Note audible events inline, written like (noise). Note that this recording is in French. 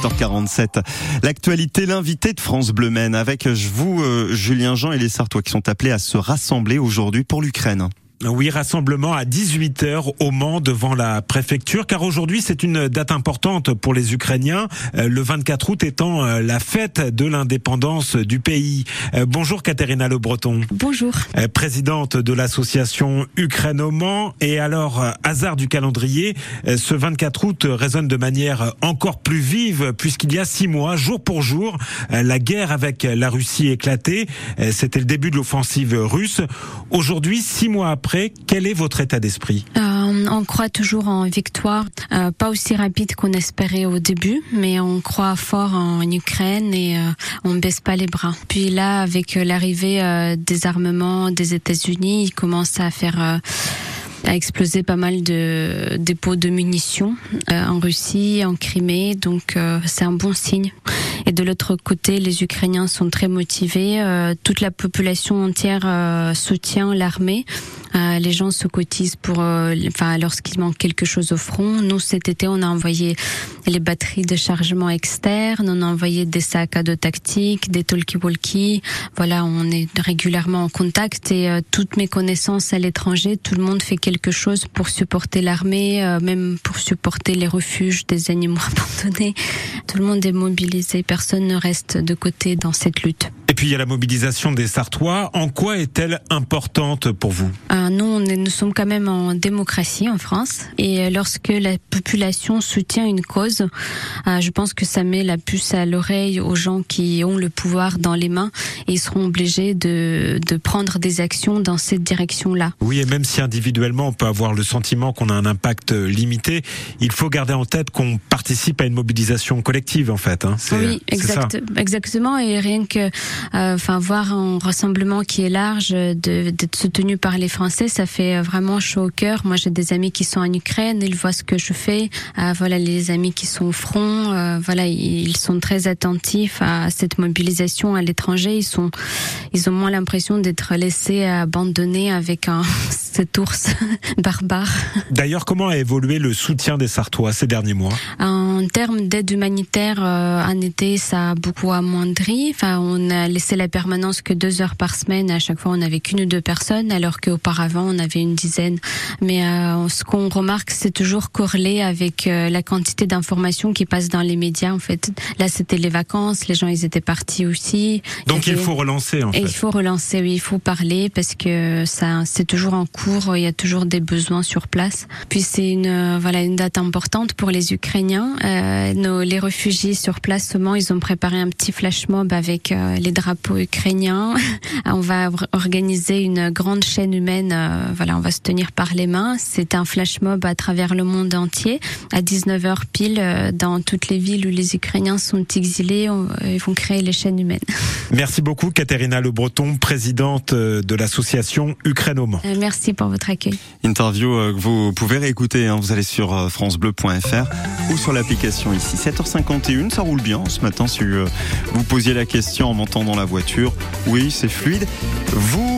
7h47. L'actualité, l'invité de France Bleu Maine avec vous, euh, Julien Jean et les Sartois qui sont appelés à se rassembler aujourd'hui pour l'Ukraine. Oui, rassemblement à 18h au Mans devant la préfecture, car aujourd'hui c'est une date importante pour les Ukrainiens, euh, le 24 août étant euh, la fête de l'indépendance du pays. Euh, bonjour Katerina Le Breton. Bonjour. Présidente de l'association Ukraine au Mans. Et alors, hasard du calendrier, ce 24 août résonne de manière encore plus vive puisqu'il y a six mois, jour pour jour, la guerre avec la Russie éclatait. C'était le début de l'offensive russe. Aujourd'hui, six mois après, quel est votre état d'esprit? Euh, On croit toujours en victoire, euh, pas aussi rapide qu'on espérait au début, mais on croit fort en Ukraine et euh, on ne baisse pas les bras. Puis là, avec l'arrivée des armements des États-Unis, ils commencent à faire a explosé pas mal de dépôts de munitions en Russie, en Crimée, donc c'est un bon signe. Et de l'autre côté, les Ukrainiens sont très motivés. Toute la population entière soutient l'armée. Les gens se cotisent pour, enfin, lorsqu'il manque quelque chose au front. Nous, cet été, on a envoyé les batteries de chargement externe, on a envoyé des sacs à dos tactiques, des talkie-walkie. Voilà, on est régulièrement en contact et toutes mes connaissances à l'étranger, tout le monde fait quelque chose pour supporter l'armée, euh, même pour supporter les refuges des animaux (laughs) abandonnés. Tout le monde est mobilisé, personne ne reste de côté dans cette lutte. Et puis il y a la mobilisation des Sartois. En quoi est-elle importante pour vous? Euh, Nous, nous sommes quand même en démocratie en France. Et lorsque la population soutient une cause, euh, je pense que ça met la puce à l'oreille aux gens qui ont le pouvoir dans les mains et ils seront obligés de, de prendre des actions dans cette direction-là. Oui, et même si individuellement on peut avoir le sentiment qu'on a un impact limité, il faut garder en tête qu'on participe à une mobilisation collective en fait. Hein. Oui, exact, exactement. Et rien que euh, enfin voir un rassemblement qui est large, d'être soutenu par les Français, ça fait vraiment chaud au cœur. Moi, j'ai des amis qui sont en Ukraine, ils voient ce que je fais. Euh, voilà, les amis qui sont au front, euh, voilà, ils sont très attentifs à cette mobilisation à l'étranger. Ils sont, ils ont moins l'impression d'être laissés abandonnés avec un (laughs) cet ours (laughs) barbare. D'ailleurs, comment a évolué le soutien des Sartois ces derniers mois? En termes d'aide humanitaire, en été, ça a beaucoup amoindri. Enfin, on a laissé la permanence que deux heures par semaine. À chaque fois, on n'avait qu'une ou deux personnes, alors qu'auparavant, on avait une dizaine. Mais euh, ce qu'on remarque, c'est toujours corrélé avec euh, la quantité d'informations qui passent dans les médias. En fait, là, c'était les vacances, les gens, ils étaient partis aussi. Donc, il, faut relancer. En fait. il faut relancer, oui, il faut parler parce que ça, c'est toujours en cours. Il y a toujours des besoins sur place. Puis c'est une, euh, voilà, une date importante pour les Ukrainiens. nos, les réfugiés sur place, seulement, ils ont préparé un petit flash mob avec les drapeau ukrainien. (laughs) on va organiser une grande chaîne humaine. Euh, voilà, on va se tenir par les mains. C'est un flash mob à travers le monde entier. À 19h pile, euh, dans toutes les villes où les Ukrainiens sont exilés, ils vont créer les chaînes humaines. (laughs) Merci beaucoup, Katerina Le Breton, présidente euh, de l'association Ukraine au Mans. Merci pour votre accueil. Interview que vous pouvez réécouter. Hein. Vous allez sur francebleu.fr ou sur l'application ici. 7h51, ça roule bien ce matin. Si vous posiez la question en montant dans la voiture. Oui, c'est fluide. Vous